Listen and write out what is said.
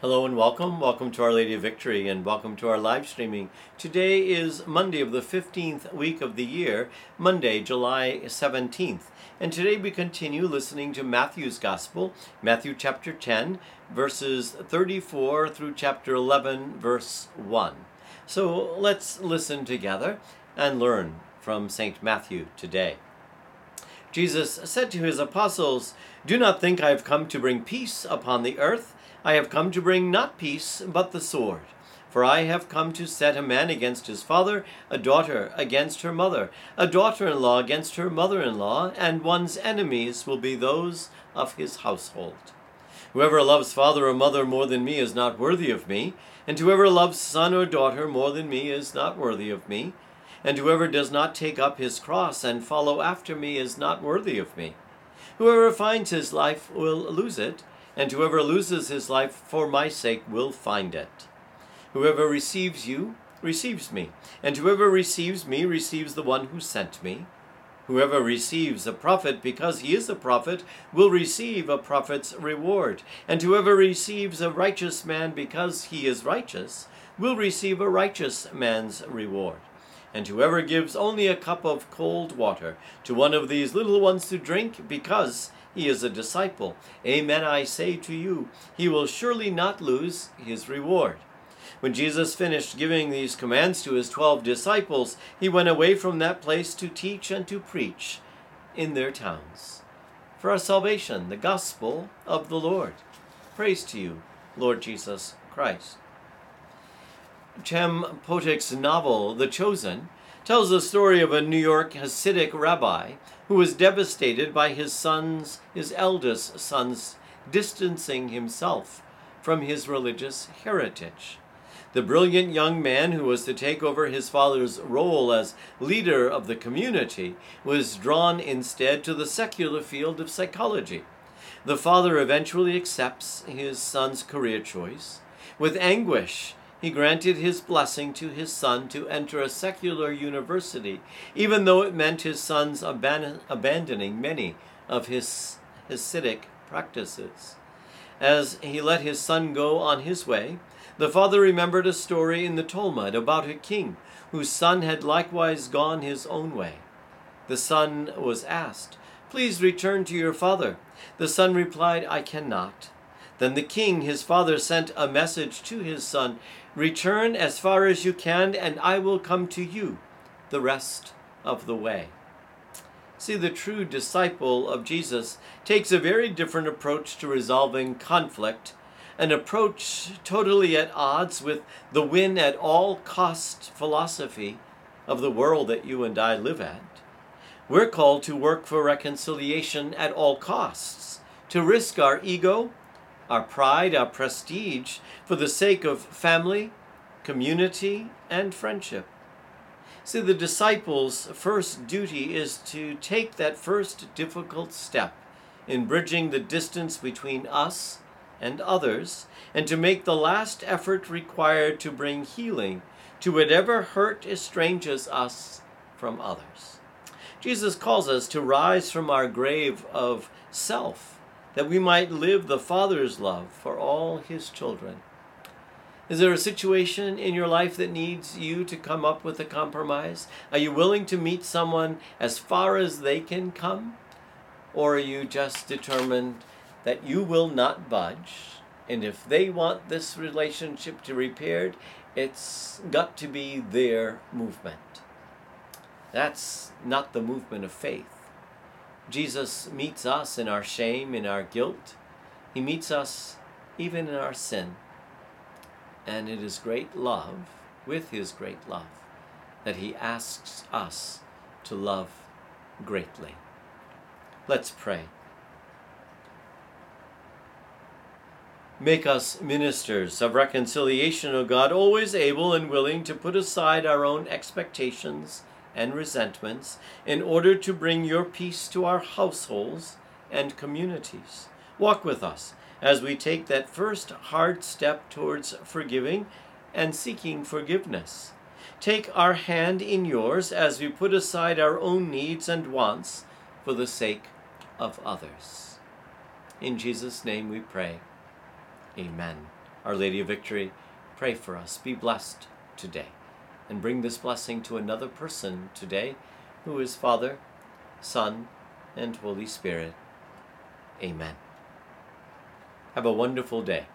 Hello and welcome. Welcome to Our Lady of Victory and welcome to our live streaming. Today is Monday of the 15th week of the year, Monday, July 17th. And today we continue listening to Matthew's Gospel, Matthew chapter 10, verses 34 through chapter 11, verse 1. So let's listen together and learn from St. Matthew today. Jesus said to his apostles, Do not think I have come to bring peace upon the earth. I have come to bring not peace, but the sword. For I have come to set a man against his father, a daughter against her mother, a daughter in law against her mother in law, and one's enemies will be those of his household. Whoever loves father or mother more than me is not worthy of me, and whoever loves son or daughter more than me is not worthy of me, and whoever does not take up his cross and follow after me is not worthy of me. Whoever finds his life will lose it and whoever loses his life for my sake will find it. Whoever receives you receives me, and whoever receives me receives the one who sent me. Whoever receives a prophet because he is a prophet will receive a prophet's reward, and whoever receives a righteous man because he is righteous will receive a righteous man's reward. And whoever gives only a cup of cold water to one of these little ones to drink because he is a disciple. Amen, I say to you, he will surely not lose his reward. When Jesus finished giving these commands to his twelve disciples, he went away from that place to teach and to preach in their towns. For our salvation, the gospel of the Lord. Praise to you, Lord Jesus Christ. Chaim Potok's novel, The Chosen, tells the story of a New York Hasidic rabbi who was devastated by his son's, his eldest son's, distancing himself from his religious heritage. The brilliant young man who was to take over his father's role as leader of the community was drawn instead to the secular field of psychology. The father eventually accepts his son's career choice. With anguish, he granted his blessing to his son to enter a secular university, even though it meant his son's aban- abandoning many of his Hasidic practices. As he let his son go on his way, the father remembered a story in the Talmud about a king whose son had likewise gone his own way. The son was asked, Please return to your father. The son replied, I cannot. Then the king, his father, sent a message to his son Return as far as you can, and I will come to you the rest of the way. See, the true disciple of Jesus takes a very different approach to resolving conflict, an approach totally at odds with the win at all cost philosophy of the world that you and I live at. We're called to work for reconciliation at all costs, to risk our ego our pride, our prestige, for the sake of family, community, and friendship. See, the disciples' first duty is to take that first difficult step in bridging the distance between us and others, and to make the last effort required to bring healing to whatever hurt estranges us from others. Jesus calls us to rise from our grave of self that we might live the Father's love for all his children. Is there a situation in your life that needs you to come up with a compromise? Are you willing to meet someone as far as they can come? Or are you just determined that you will not budge? And if they want this relationship to repaired, it's got to be their movement. That's not the movement of faith. Jesus meets us in our shame, in our guilt. He meets us even in our sin. And it is great love, with His great love, that He asks us to love greatly. Let's pray. Make us ministers of reconciliation, O God, always able and willing to put aside our own expectations and resentments in order to bring your peace to our households and communities. Walk with us as we take that first hard step towards forgiving and seeking forgiveness. Take our hand in yours as we put aside our own needs and wants for the sake of others. In Jesus' name we pray. Amen. Our Lady of Victory, pray for us. Be blessed today. And bring this blessing to another person today who is Father, Son, and Holy Spirit. Amen. Have a wonderful day.